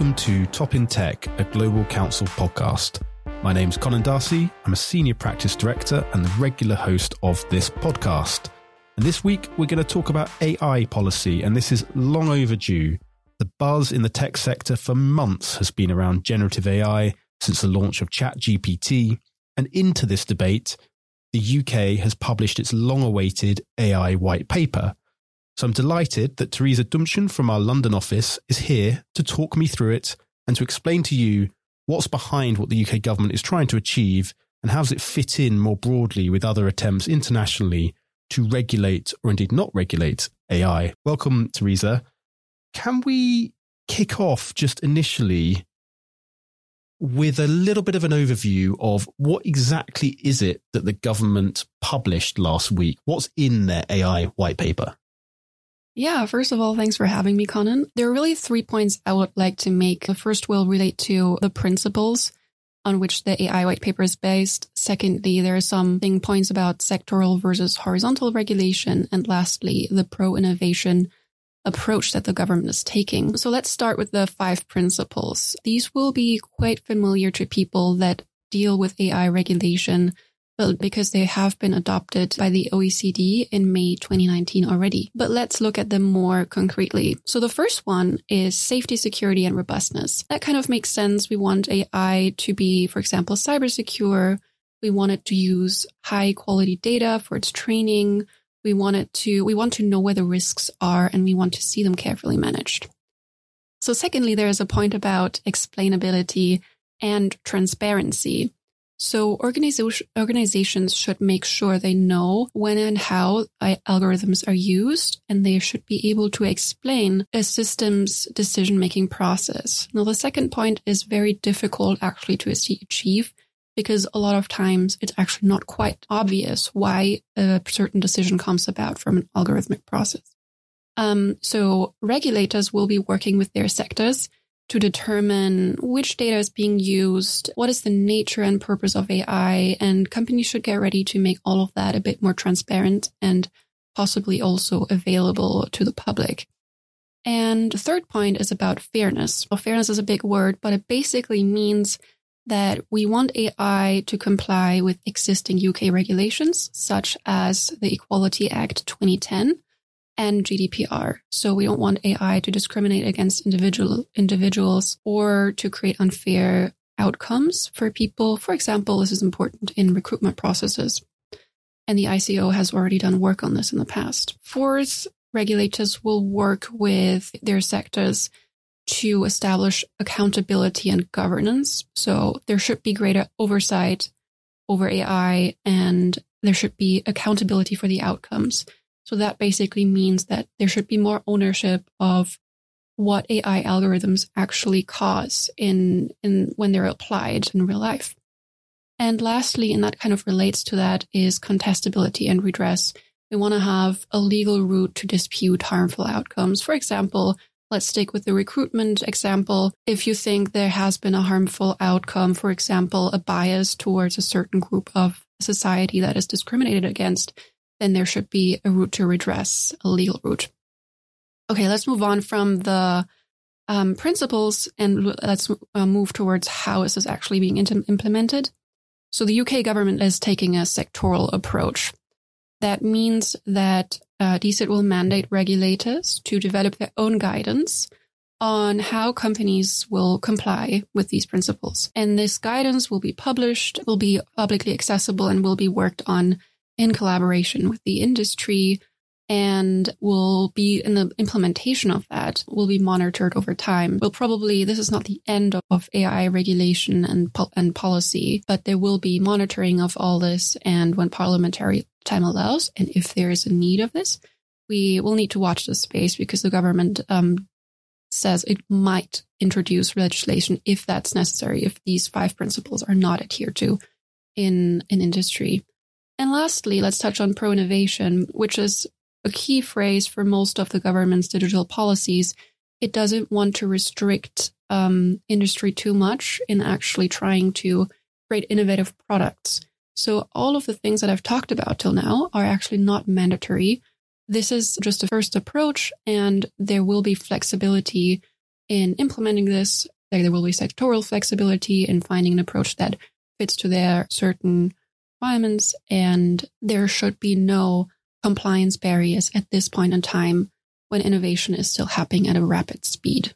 Welcome to Top in Tech, a Global Counsel podcast. My name's Conan D'Arcy. I'm a senior practice director and the regular host of this podcast. And this week, we're going to talk about AI policy, and this is long overdue. The buzz in the tech sector for months has been around generative AI since the launch of ChatGPT. And into this debate, the UK has published its long awaited AI white paper. So I'm delighted that Theresa Duemchen from our London office is here to talk me through it and to explain to you what's behind what the UK government is trying to achieve and how does it fit in more broadly with other attempts internationally to regulate or indeed not regulate AI. Welcome, Theresa. Can we kick off just initially with a little bit of an overview of what exactly is it that the government published last week? What's in their AI white paper? Yeah, first of all, thanks for having me, Conan. There are really three points I would like to make. The first will relate to the principles on which the AI white paper is based. Secondly, there are some points about sectoral versus horizontal regulation. And lastly, the pro innovation approach that the government is taking. So let's start with the five principles. These will be quite familiar to people that deal with AI regulation because they have been adopted by the OECD in May 2019 already. But let's look at them more concretely. So the first one is safety, security, and robustness. That kind of makes sense. We want AI to be, for example, cyber secure. We want it to use high quality data for its training. We want it to, we want to know where the risks are and we want to see them carefully managed. So secondly, there is a point about explainability and transparency. So organizations should make sure they know when and how algorithms are used, and they should be able to explain a system's decision making process. Now, the second point is very difficult actually to achieve because a lot of times it's actually not quite obvious why a certain decision comes about from an algorithmic process. Um, so regulators will be working with their sectors to determine which data is being used, what is the nature and purpose of AI, and companies should get ready to make all of that a bit more transparent and possibly also available to the public. And the third point is about fairness. Well, fairness is a big word, but it basically means that we want AI to comply with existing UK regulations, such as the Equality Act 2010 and GDPR. So we don't want AI to discriminate against individual individuals or to create unfair outcomes for people. For example, this is important in recruitment processes. And the ICO has already done work on this in the past. Fourth, regulators will work with their sectors to establish accountability and governance. So there should be greater oversight over AI and there should be accountability for the outcomes. So that basically means that there should be more ownership of what AI algorithms actually cause in, in when they're applied in real life. And lastly, and that kind of relates to that is contestability and redress. We want to have a legal route to dispute harmful outcomes. For example, let's stick with the recruitment example. If you think there has been a harmful outcome, for example, a bias towards a certain group of society that is discriminated against, then there should be a route to redress, a legal route. Okay, let's move on from the um, principles and let's uh, move towards how is this is actually being implemented. So the UK government is taking a sectoral approach. That means that uh, DSIT will mandate regulators to develop their own guidance on how companies will comply with these principles. And this guidance will be published, will be publicly accessible, and will be worked on in collaboration with the industry and will be in the implementation of that will be monitored over time. Will probably this is not the end of AI regulation and and policy, but there will be monitoring of all this and when parliamentary time allows and if there is a need of this, we will need to watch this space because the government um, says it might introduce legislation if that's necessary if these five principles are not adhered to in an industry. And lastly, let's touch on pro innovation, which is a key phrase for most of the government's digital policies. It doesn't want to restrict um, industry too much in actually trying to create innovative products. So all of the things that I've talked about till now are actually not mandatory. This is just a first approach and there will be flexibility in implementing this, like there will be sectoral flexibility in finding an approach that fits to their certain requirements, and there should be no compliance barriers at this point in time when innovation is still happening at a rapid speed.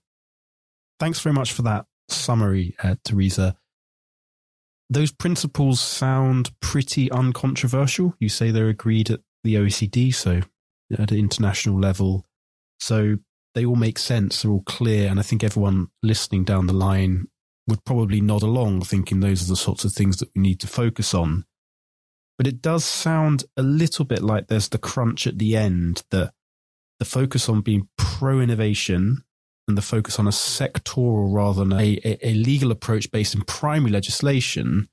Thanks very much for that summary, uh, Theresa. Those principles sound pretty uncontroversial. You say they're agreed at the OECD, so at an international level. So they all make sense, they're all clear, and I think everyone listening down the line would probably nod along, thinking those are the sorts of things that we need to focus on. But it does sound a little bit like there's the crunch at the end that the focus on being pro innovation and the focus on a sectoral rather than a, a, a, legal approach based in primary legislation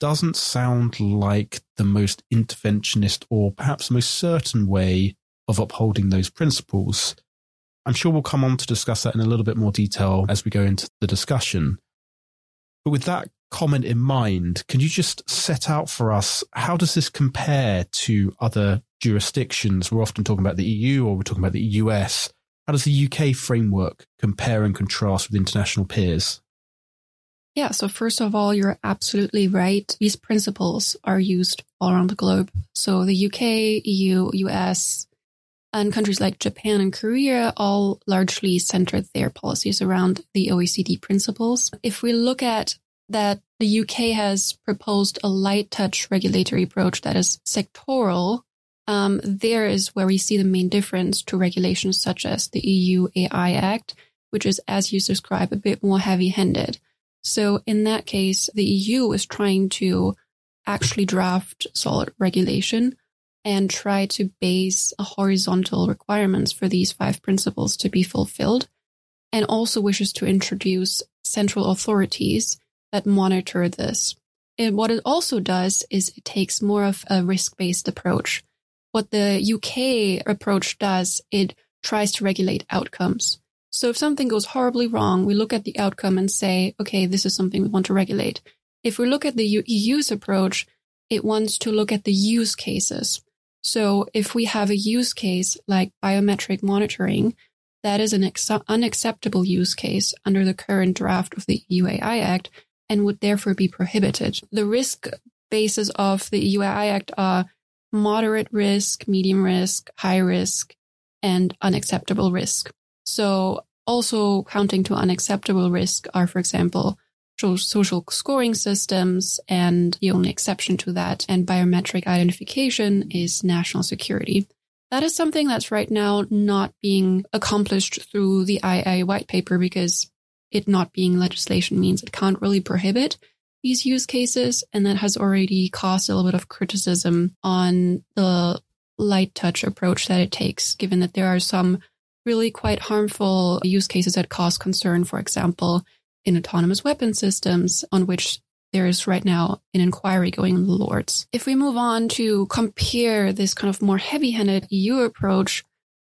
doesn't sound like the most interventionist or perhaps the most certain way of upholding those principles. I'm sure we'll come on to discuss that in a little bit more detail as we go into the discussion. But with that comment in mind, can you just set out for us how does this compare to other jurisdictions? We're often talking about the EU or we're talking about the US. How does the UK framework compare and contrast with international peers? Yeah, so first of all, you're absolutely right. These principles are used all around the globe. So the UK, EU, US, and countries like Japan and Korea all largely centered their policies around the OECD principles. If we look at that, the UK has proposed a light touch regulatory approach that is sectoral. Um, there is where we see the main difference to regulations such as the EU AI Act, which is, as you describe, a bit more heavy handed. So in that case, the EU is trying to actually draft solid regulation and try to base horizontal requirements for these five principles to be fulfilled and also wishes to introduce central authorities that monitor this. And what it also does is it takes more of a risk-based approach. What the UK approach does, it tries to regulate outcomes. So if something goes horribly wrong, we look at the outcome and say, okay, this is something we want to regulate. If we look at the EU's approach, it wants to look at the use cases. So if we have a use case like biometric monitoring, that is an ex- unacceptable use case under the current draft of the EU AI Act and would therefore be prohibited. The risk bases of the EU AI Act are moderate risk, medium risk, high risk, and unacceptable risk. So also counting to unacceptable risk are, for example, social scoring systems, and the only exception to that and biometric identification is national security. That is something that's right now not being accomplished through the AI white paper because it not being legislation means it can't really prohibit these use cases. And that has already caused a little bit of criticism on the light touch approach that it takes, given that there are some really quite harmful use cases that cause concern. For example, in autonomous weapon systems on which there is right now an inquiry going in the Lords. If we move on to compare this kind of more heavy handed EU approach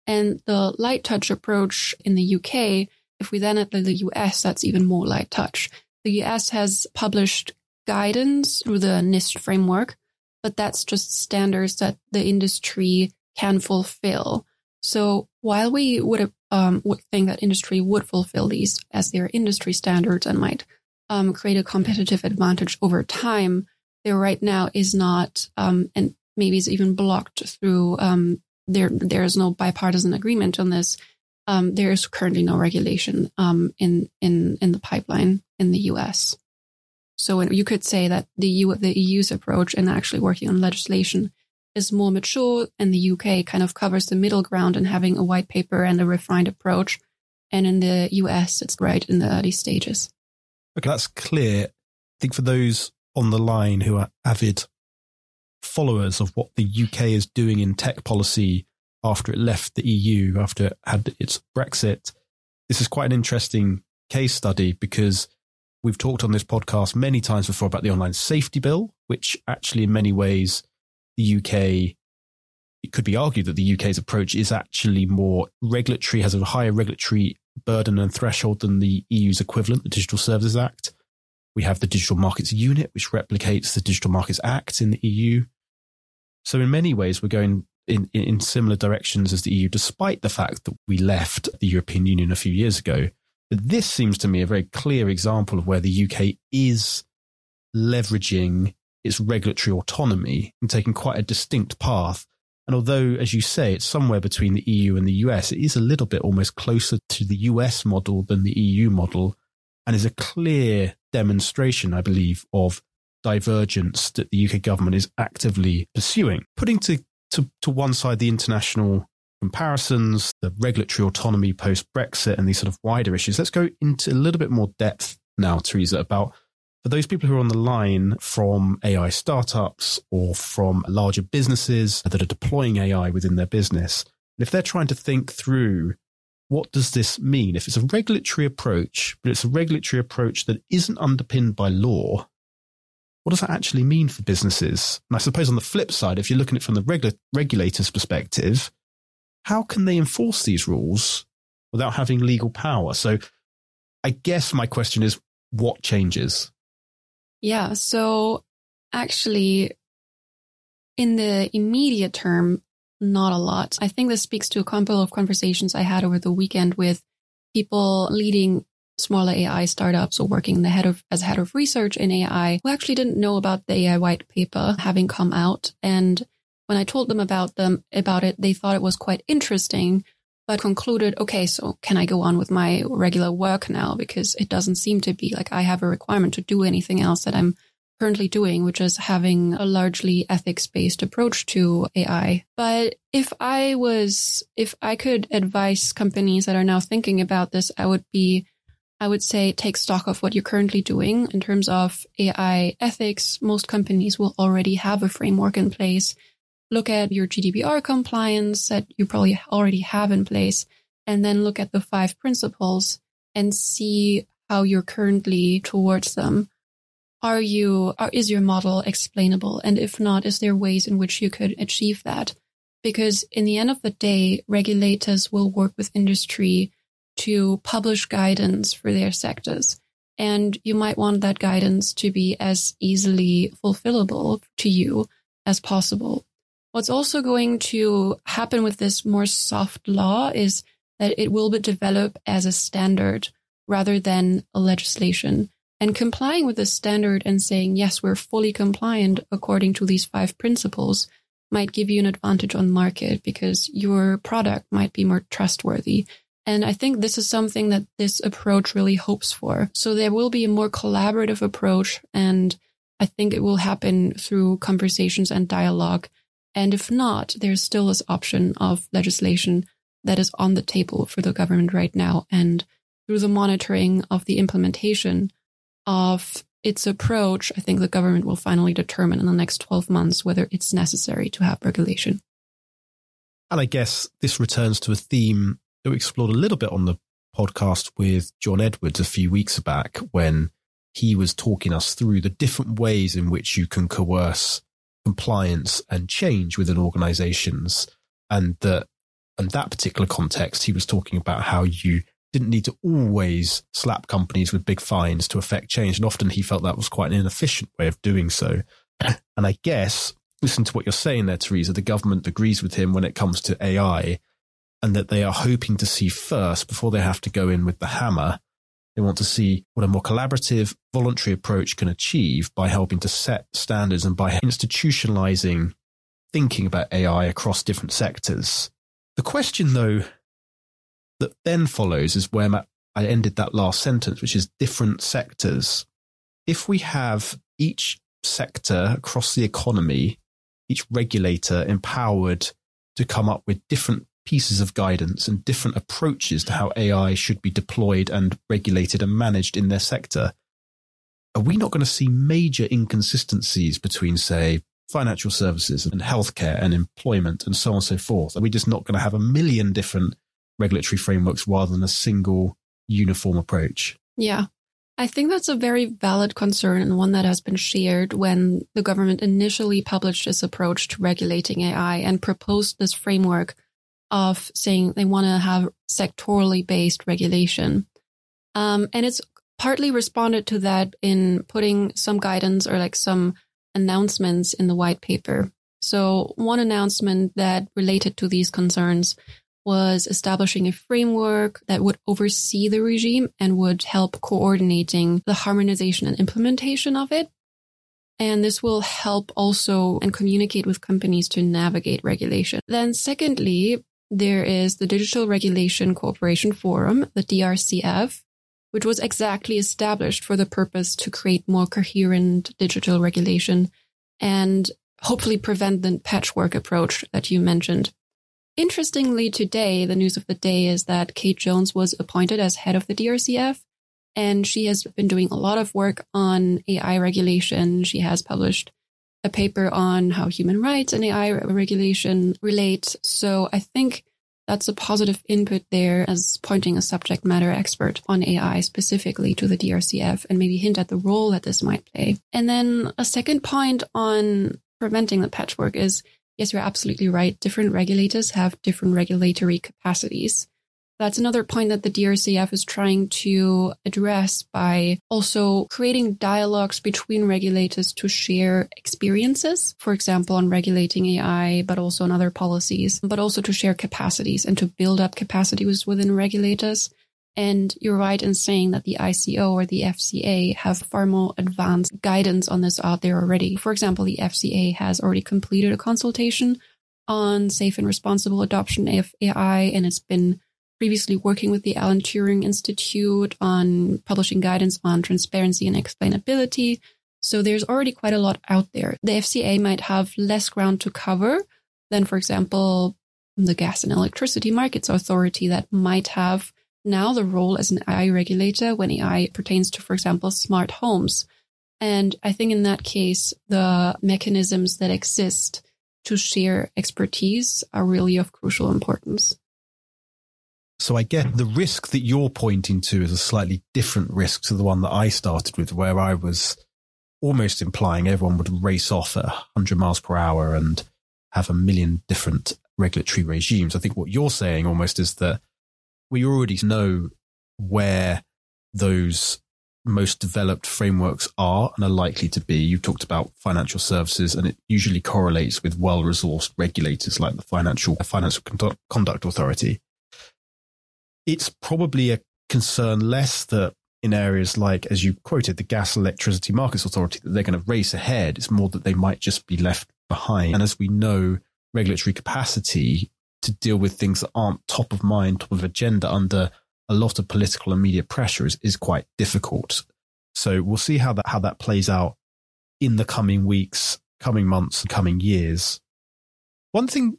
and the light touch approach in the UK, if we then at the US, that's even more light touch. The US has published guidance through the NIST framework, but that's just standards that the industry can fulfill. So while we would um, would think that industry would fulfill these as their industry standards and might um, create a competitive advantage over time, there right now is not, um, and maybe is even blocked through um, there. There is no bipartisan agreement on this. Um, there is currently no regulation um, in in in the pipeline in the U.S. So you could say that the EU, the EU's approach in actually working on legislation is more mature and the UK kind of covers the middle ground in having a white paper and a refined approach. And in the US, it's right in the early stages. Okay, that's clear. I think for those on the line who are avid followers of what the UK is doing in tech policy after it left the EU, after it had its Brexit, this is quite an interesting case study because we've talked on this podcast many times before about the online safety bill, which actually in many ways the UK, it could be argued that the UK's approach is actually more regulatory, has a higher regulatory burden and threshold than the EU's equivalent, the Digital Services Act. We have the Digital Markets Unit, which replicates the Digital Markets Act in the EU. So in many ways, we're going in, in similar directions as the EU, despite the fact that we left the European Union a few years ago. But this seems to me a very clear example of where the UK is leveraging its regulatory autonomy and taking quite a distinct path. And although, as you say, it's somewhere between the EU and the US, it is a little bit almost closer to the US model than the EU model and is a clear demonstration, I believe, of divergence that the UK government is actively pursuing. Putting to, to, to one side the international comparisons, the regulatory autonomy post Brexit, and these sort of wider issues, let's go into a little bit more depth now, Theresa, about for those people who are on the line from AI startups or from larger businesses that are deploying AI within their business, and if they're trying to think through what does this mean? If it's a regulatory approach, but it's a regulatory approach that isn't underpinned by law, what does that actually mean for businesses? And I suppose on the flip side, if you're looking at it from the regula- regulator's perspective, how can they enforce these rules without having legal power? So I guess my question is what changes? Yeah. So actually, in the immediate term, not a lot. I think this speaks to a couple of conversations I had over the weekend with people leading smaller AI startups or working the head of as head of research in AI who actually didn't know about the AI white paper having come out. And when I told them about them about it, they thought it was quite interesting, but concluded, okay, so can I go on with my regular work now? Because it doesn't seem to be like I have a requirement to do anything else that I'm currently doing, which is having a largely ethics based approach to AI. But if I was, if I could advise companies that are now thinking about this, I would be, I would say take stock of what you're currently doing in terms of AI ethics. Most companies will already have a framework in place. Look at your GDPR compliance that you probably already have in place, and then look at the five principles and see how you're currently towards them are you, are, is your model explainable? And if not, is there ways in which you could achieve that? Because in the end of the day, regulators will work with industry to publish guidance for their sectors. And you might want that guidance to be as easily fulfillable to you as possible. What's also going to happen with this more soft law is that it will be developed as a standard rather than a legislation. And complying with the standard and saying, yes, we're fully compliant according to these five principles might give you an advantage on market because your product might be more trustworthy. And I think this is something that this approach really hopes for. So there will be a more collaborative approach. And I think it will happen through conversations and dialogue. And if not, there's still this option of legislation that is on the table for the government right now. And through the monitoring of the implementation, of its approach, I think the government will finally determine in the next 12 months whether it's necessary to have regulation. And I guess this returns to a theme that we explored a little bit on the podcast with John Edwards a few weeks back when he was talking us through the different ways in which you can coerce compliance and change within organizations. And that, in that particular context, he was talking about how you didn't need to always slap companies with big fines to affect change. And often he felt that was quite an inefficient way of doing so. And I guess, listen to what you're saying there, Theresa, the government agrees with him when it comes to AI and that they are hoping to see first before they have to go in with the hammer. They want to see what a more collaborative, voluntary approach can achieve by helping to set standards and by institutionalizing thinking about AI across different sectors. The question, though, that then follows is where I ended that last sentence, which is different sectors. If we have each sector across the economy, each regulator empowered to come up with different pieces of guidance and different approaches to how AI should be deployed and regulated and managed in their sector, are we not going to see major inconsistencies between, say, financial services and healthcare and employment and so on and so forth? Are we just not going to have a million different regulatory frameworks rather than a single uniform approach. Yeah. I think that's a very valid concern and one that has been shared when the government initially published this approach to regulating AI and proposed this framework of saying they want to have sectorally based regulation. Um, and it's partly responded to that in putting some guidance or like some announcements in the white paper. So one announcement that related to these concerns was establishing a framework that would oversee the regime and would help coordinating the harmonization and implementation of it. And this will help also and communicate with companies to navigate regulation. Then secondly, there is the Digital Regulation Cooperation Forum, the DRCF, which was exactly established for the purpose to create more coherent digital regulation and hopefully prevent the patchwork approach that you mentioned. Interestingly, today, the news of the day is that Kate Jones was appointed as head of the DRCF, and she has been doing a lot of work on AI regulation. She has published a paper on how human rights and AI regulation relate. So I think that's a positive input there as pointing a subject matter expert on AI specifically to the DRCF and maybe hint at the role that this might play. And then a second point on preventing the patchwork is yes, you're absolutely right. Different regulators have different regulatory capacities. That's another point that the DRCF is trying to address by also creating dialogues between regulators to share experiences, for example, on regulating AI, but also on other policies, but also to share capacities and to build up capacities within regulators. And you're right in saying that the ICO or the FCA have far more advanced guidance on this out there already. For example, the FCA has already completed a consultation on safe and responsible adoption of AI, and it's been previously working with the Alan Turing Institute on publishing guidance on transparency and explainability. So there's already quite a lot out there. The FCA might have less ground to cover than, for example, the Gas and Electricity Markets Authority that might have now the role as an AI regulator when AI pertains to, for example, smart homes. And I think in that case, the mechanisms that exist to share expertise are really of crucial importance. So I get mm-hmm. the risk that you're pointing to is a slightly different risk to the one that I started with, where I was almost implying everyone would race off at 100 miles per hour and have a million different regulatory regimes. I think what you're saying almost is that we already know where those most developed frameworks are and are likely to be. You talked about financial services, and it usually correlates with well-resourced regulators like the Financial Financial Conduct Authority it's probably a concern less that in areas like, as you quoted, the Gas Electricity Markets Authority, that they're going to race ahead. It's more that they might just be left behind. And as we know, regulatory capacity to deal with things that aren't top of mind, top of agenda under a lot of political and media pressure is, is quite difficult. So we'll see how that how that plays out in the coming weeks, coming months, and coming years. One thing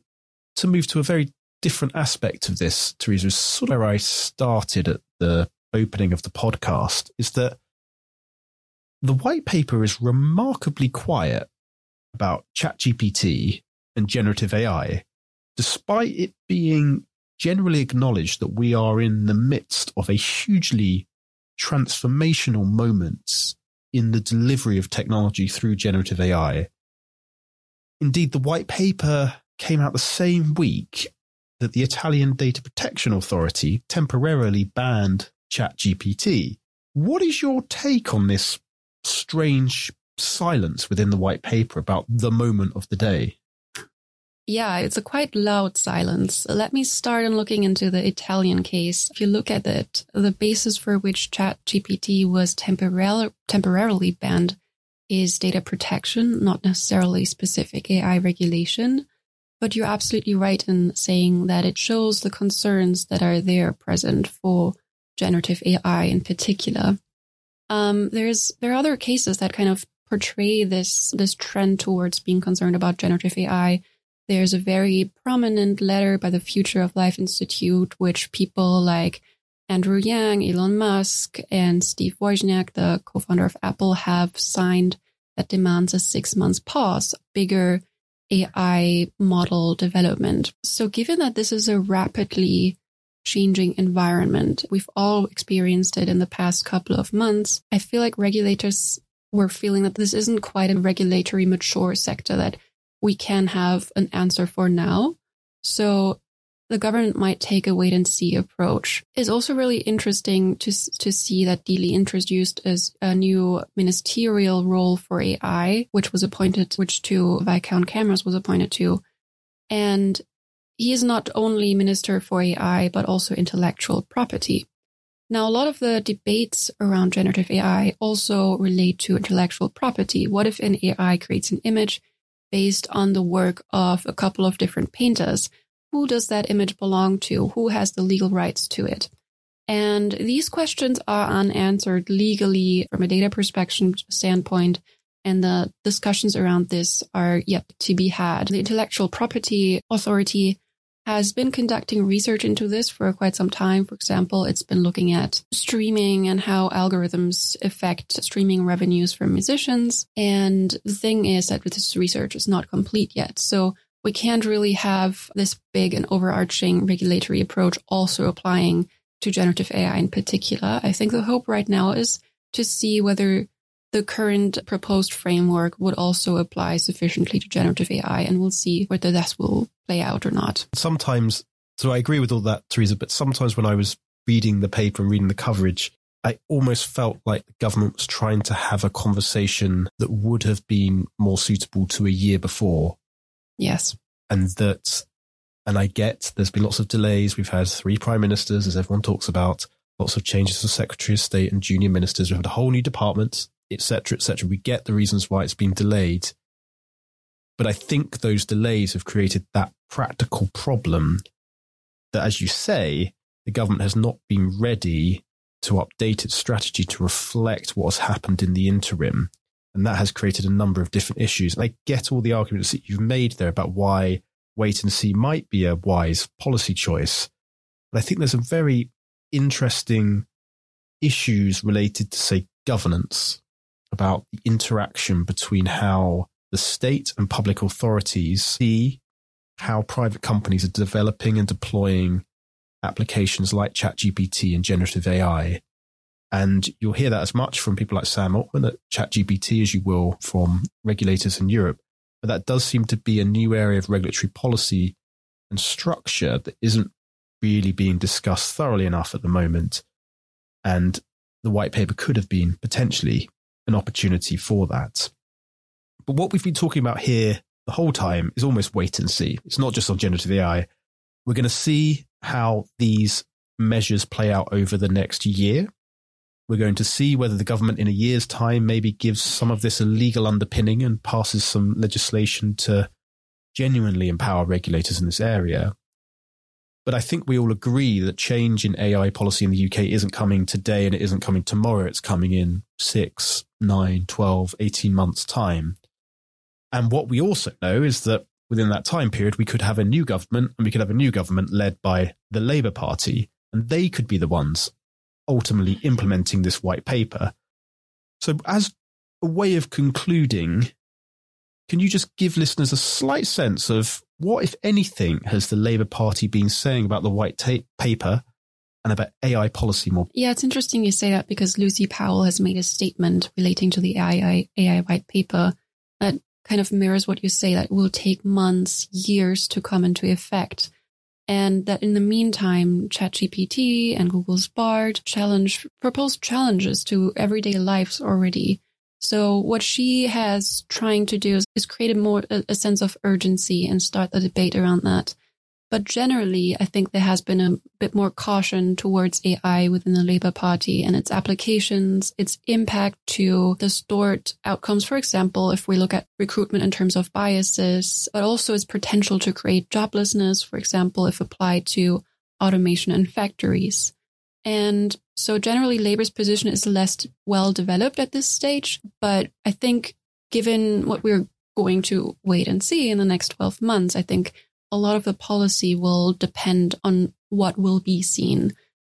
to move to a very different aspect of this, Theresa, is sort of where I started at the opening of the podcast, is that the white paper is remarkably quiet about ChatGPT and generative AI, despite it being generally acknowledged that we are in the midst of a hugely transformational moment in the delivery of technology through generative AI. Indeed, the white paper came out the same week that the Italian Data Protection Authority temporarily banned ChatGPT. What is your take on this strange silence within the white paper about the moment of the day? Yeah, it's a quite loud silence. Let me start in looking into the Italian case. If you look at it, the basis for which ChatGPT was temporarily temporarily banned is data protection, not necessarily specific AI regulation. But you're absolutely right in saying that it shows the concerns that are there present for generative AI in particular. Um, there's there are other cases that kind of portray this this trend towards being concerned about generative AI. There's a very prominent letter by the Future of Life Institute, which people like Andrew Yang, Elon Musk, and Steve Wozniak, the co-founder of Apple, have signed that demands a six months pause, bigger AI model development. So given that this is a rapidly changing environment, we've all experienced it in the past couple of months. I feel like regulators were feeling that this isn't quite a regulatory mature sector that we can have an answer for now. So the government might take a wait and see approach. It's also really interesting to, to see that Deely introduced as a new ministerial role for AI, which was appointed, which to Viscount Camrose was appointed to. And he is not only Minister for AI, but also intellectual property. Now, a lot of the debates around generative AI also relate to intellectual property. What if an AI creates an image based on the work of a couple of different painters? Who does that image belong to? Who has the legal rights to it? And these questions are unanswered legally from a data perspective standpoint. And the discussions around this are yet to be had. The Intellectual Property Authority has been conducting research into this for quite some time. For example, it's been looking at streaming and how algorithms affect streaming revenues for musicians. And the thing is that this research is not complete yet. So we can't really have this big and overarching regulatory approach also applying to generative AI in particular. I think the hope right now is to see whether the current proposed framework would also apply sufficiently to generative AI, and we'll see whether this will play out or not. Sometimes, so I agree with all that, Theresa, but sometimes when I was reading the paper and reading the coverage, I almost felt like the government was trying to have a conversation that would have been more suitable to a year before. Yes. And that, and I get there's been lots of delays. We've had three prime ministers, as everyone talks about, lots of changes to Secretary of State and junior ministers. We've had a whole new department etc., etc. We get the reasons why it's been delayed. But I think those delays have created that practical problem that, as you say, the government has not been ready to update its strategy to reflect what has happened in the interim. And that has created a number of different issues. And I get all the arguments that you've made there about why wait and see might be a wise policy choice. But I think there's some very interesting issues related to, say, governance about the interaction between how the state and public authorities see how private companies are developing and deploying applications like ChatGPT and generative AI. And you'll hear that as much from people like Sam Altman at ChatGPT as you will from regulators in Europe. But that does seem to be a new area of regulatory policy and structure that isn't really being discussed thoroughly enough at the moment. And the white paper could have been potentially an opportunity for that. But what we've been talking about here the whole time is almost wait and see. It's not just on generative AI. We're going to see how these measures play out over the next year. We're going to see whether the government in a year's time maybe gives some of this a legal underpinning and passes some legislation to genuinely empower regulators in this area. But I think we all agree that change in AI policy in the UK isn't coming today and it isn't coming tomorrow. It's coming in six, nine, 12, 18 months' time. And what we also know is that within that time period, we could have a new government and we could have a new government led by the Labour Party. And they could be the ones ultimately implementing this white paper. So, as a way of concluding, can you just give listeners a slight sense of what, if anything, has the Labour Party been saying about the white paper and about AI policy more? Yeah, it's interesting you say that because Lucy Powell has made a statement relating to the AI, AI white paper that kind of mirrors what you say that will take months, years to come into effect. And that in the meantime, ChatGPT and Google's Bard challenge proposed challenges to everyday lives already. So what she has trying to do is, is create a more a, a sense of urgency and start the debate around that. But generally, I think there has been a bit more caution towards AI within the Labour Party and its applications, its impact to stored outcomes. For example, if we look at recruitment in terms of biases, but also its potential to create joblessness, for example, if applied to automation in factories. And so generally Labour's position is less well developed at this stage. But I think given what we're going to wait and see in the next 12 months, I think a lot of the policy will depend on what will be seen.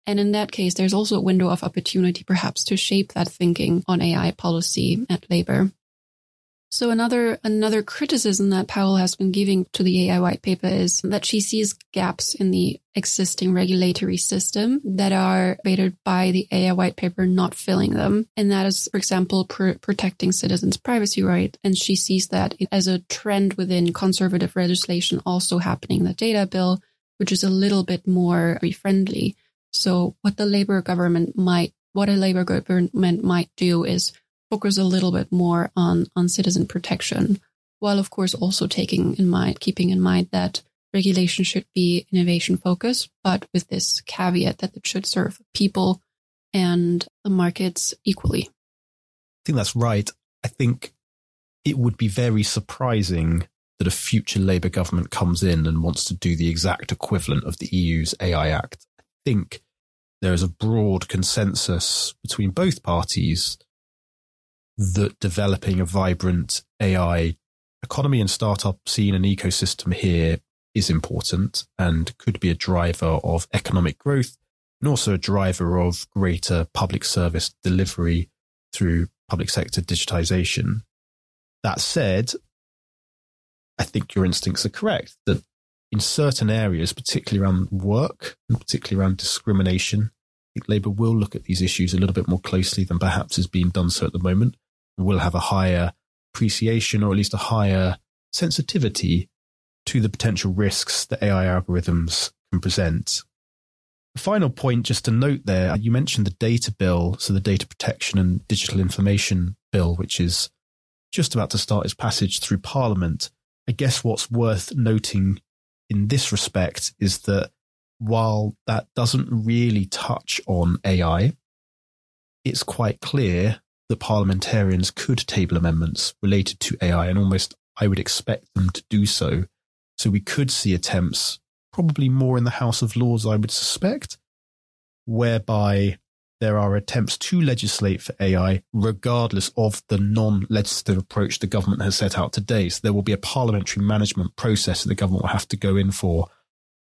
And in that case, there's also a window of opportunity perhaps to shape that thinking on AI policy at Labour. So another another criticism that Powell has been giving to the AI white paper is that she sees gaps in the existing regulatory system that are created by the AI white paper not filling them. And that is, for example, pr- protecting citizens' privacy right. And she sees that as a trend within conservative legislation also happening in the data bill which is a little bit more friendly. So what the Labour government might, what a Labour government might do is focus a little bit more on, on citizen protection, while of course also taking in mind, keeping in mind that regulation should be innovation focused, but with this caveat that it should serve people and the markets equally. I think that's right. I think it would be very surprising that a future Labour government comes in and wants to do the exact equivalent of the EU's AI Act. I think there is a broad consensus between both parties that developing a vibrant AI economy and startup scene and ecosystem here is important and could be a driver of economic growth and also a driver of greater public service delivery through public sector digitization. That said, I think your instincts are correct that in certain areas, particularly around work and particularly around discrimination, I think Labour will look at these issues a little bit more closely than perhaps is being done so at the moment. Will have a higher appreciation or at least a higher sensitivity to the potential risks that AI algorithms can present. The final point, just to note there, you mentioned the data bill, so the data protection and digital information bill, which is just about to start its passage through Parliament. I guess what's worth noting in this respect is that while that doesn't really touch on AI, it's quite clear that parliamentarians could table amendments related to AI, and almost I would expect them to do so. So we could see attempts, probably more in the House of Lords, I would suspect, whereby there are attempts to legislate for AI, regardless of the non legislative approach the government has set out today. So there will be a parliamentary management process that the government will have to go in for.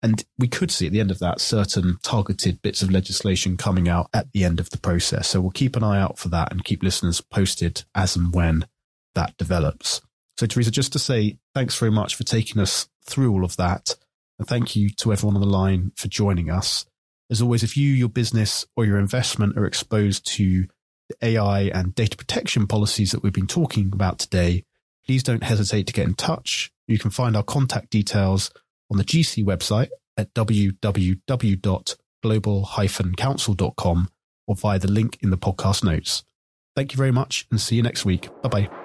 And we could see at the end of that certain targeted bits of legislation coming out at the end of the process. So we'll keep an eye out for that and keep listeners posted as and when that develops. So, Theresa, just to say thanks very much for taking us through all of that. And thank you to everyone on the line for joining us. As always, if you, your business, or your investment are exposed to the AI and data protection policies that we've been talking about today, please don't hesitate to get in touch. You can find our contact details on the GC website at www.global-counsel.com or via the link in the podcast notes. Thank you very much and see you next week. Bye bye.